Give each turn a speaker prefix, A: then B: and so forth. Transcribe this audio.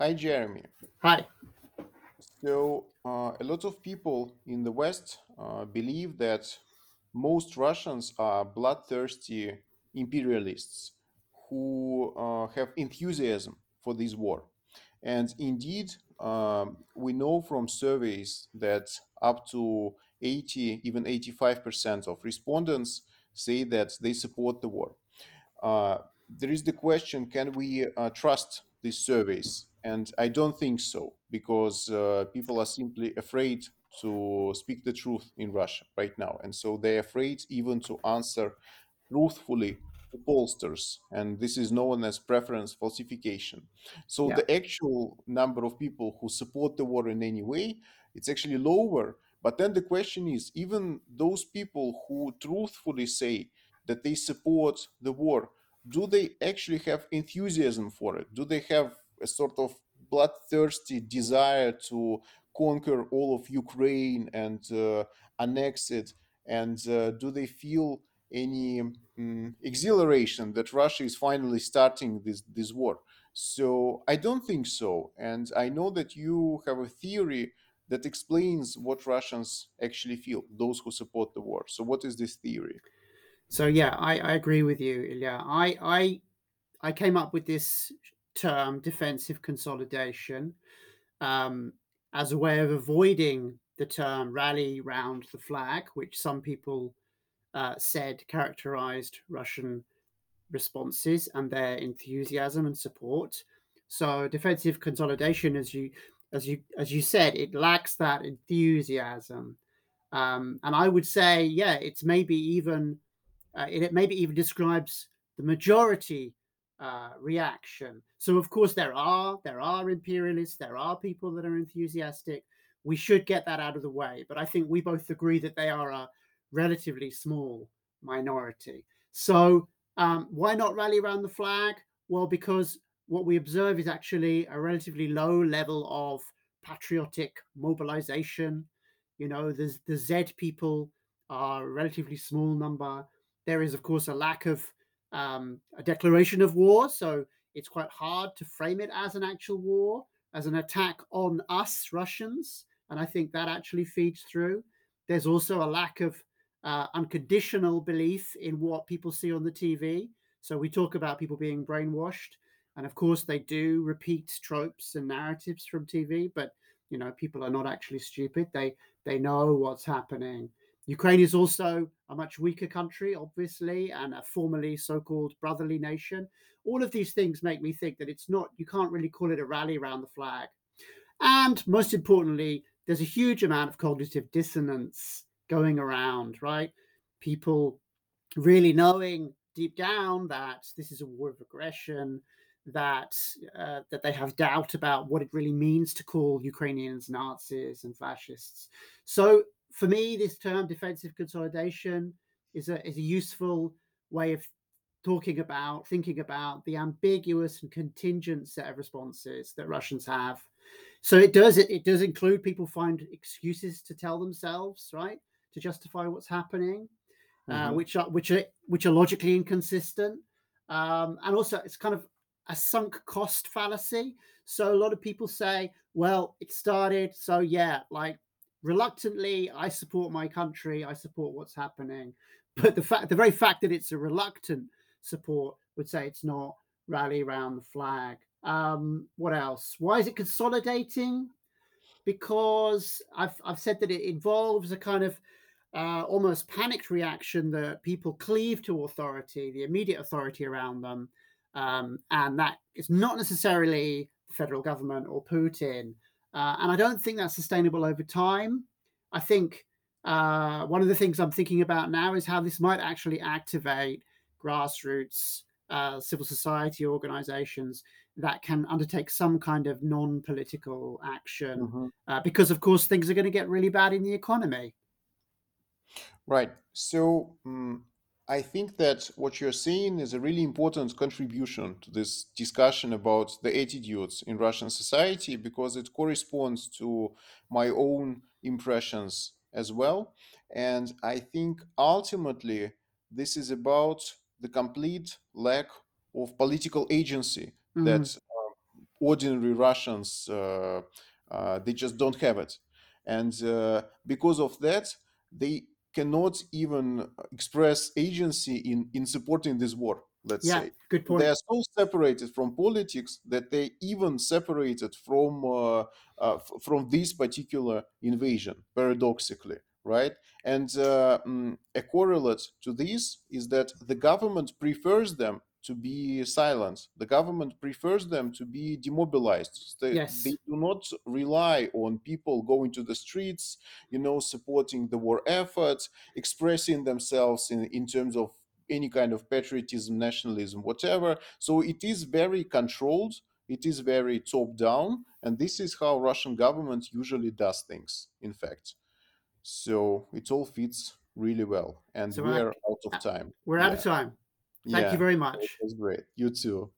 A: Hi, Jeremy.
B: Hi.
A: So, uh, a lot of people in the West uh, believe that most Russians are bloodthirsty imperialists who uh, have enthusiasm for this war. And indeed, um, we know from surveys that up to 80, even 85% of respondents say that they support the war. Uh, there is the question can we uh, trust these surveys? And I don't think so, because uh, people are simply afraid to speak the truth in Russia right now. And so they're afraid even to answer truthfully to pollsters. And this is known as preference falsification. So
B: Yeah.
A: the actual number of people who support the war in any way, it's actually lower. But then the question is even those people who truthfully say that they support the war, do they actually have enthusiasm for it? Do they have a sort of bloodthirsty desire to conquer all of Ukraine and uh, annex it? And uh, do they feel any um, exhilaration that Russia is finally starting this, this war? So I don't think so. And I know that you have a theory that explains what Russians actually feel, those who support the war. So what is this theory?
B: So yeah, I, I agree with you, Ilya. I I I came up with this term defensive consolidation um, as a way of avoiding the term rally round the flag, which some people uh, said characterized Russian responses and their enthusiasm and support. So defensive consolidation, as you as you as you said, it lacks that enthusiasm. Um, and I would say, yeah, it's maybe even uh, it maybe even describes the majority uh, reaction. So of course there are there are imperialists, there are people that are enthusiastic. We should get that out of the way. But I think we both agree that they are a relatively small minority. So um, why not rally around the flag? Well, because what we observe is actually a relatively low level of patriotic mobilization. You know, the, the Z people are a relatively small number. There is, of course, a lack of um, a declaration of war. So it's quite hard to frame it as an actual war, as an attack on us, Russians. And I think that actually feeds through. There's also a lack of uh, unconditional belief in what people see on the TV. So we talk about people being brainwashed. And of course, they do repeat tropes and narratives from TV, but you know, people are not actually stupid. They they know what's happening. Ukraine is also a much weaker country, obviously, and a formerly so called brotherly nation. All of these things make me think that it's not, you can't really call it a rally around the flag. And most importantly, there's a huge amount of cognitive dissonance going around, right? People really knowing deep down that this is a war of aggression, that uh, that they have doubt about what it really means to call Ukrainians Nazis and fascists. So for me, this term defensive consolidation is a is a useful way of talking about thinking about the ambiguous and contingent set of responses that Russians have. So it does it, it does include people find excuses to tell themselves, right, to justify what's happening, uh,
A: Mhm.
B: which are which are which are logically inconsistent, um, and also it's kind of a sunk cost fallacy. So a lot of people say, well, it started, so yeah, like reluctantly, I support my country, I support what's happening. But the fact, the very fact that it's a reluctant support would say it's not rally around the flag. Um, what else? Why is it consolidating? Because I've I've said that it involves a kind of uh, almost panicked reaction that people cleave to authority, the immediate authority around them, um, and that is not necessarily the federal government or Putin. Uh, and I don't think that's sustainable over time. I think uh, one of the things I'm thinking about now is how this might actually activate grassroots uh, civil society organizations that can undertake some kind of non-political action
A: Mhm.
B: uh, because of course things are going to get really bad in the economy
A: Right. So mm I think that what you're saying is a really important contribution to this discussion about the attitudes in Russian society because it corresponds to my own impressions as well. And I think ultimately this is about the complete lack of political agency
B: Mm,
A: that ordinary Russians uh, uh, they just don't have it, and uh, because of that, they cannot even express agency in in supporting this war. Let's
B: yeah,
A: say
B: good point.
A: they are so separated from politics that they even separated from uh, uh, from this particular invasion. Paradoxically, right? And uh, mm, a correlate to this is that the government prefers them to be silent. The government prefers them to be demobilized. They,
B: Yes.
A: they do not rely on people going to the streets, you know, supporting the war effort, expressing themselves in, in terms of any kind of patriotism, nationalism, whatever. So it is very controlled. It is very top down, and this is how Russian government usually does things. In fact, so it all fits really well, and
B: So
A: we
B: I-
A: are out of time.
B: We're out
A: Yeah.
B: of time. Thank
A: Yeah,
B: you very
A: It
B: much.
A: was great. You too.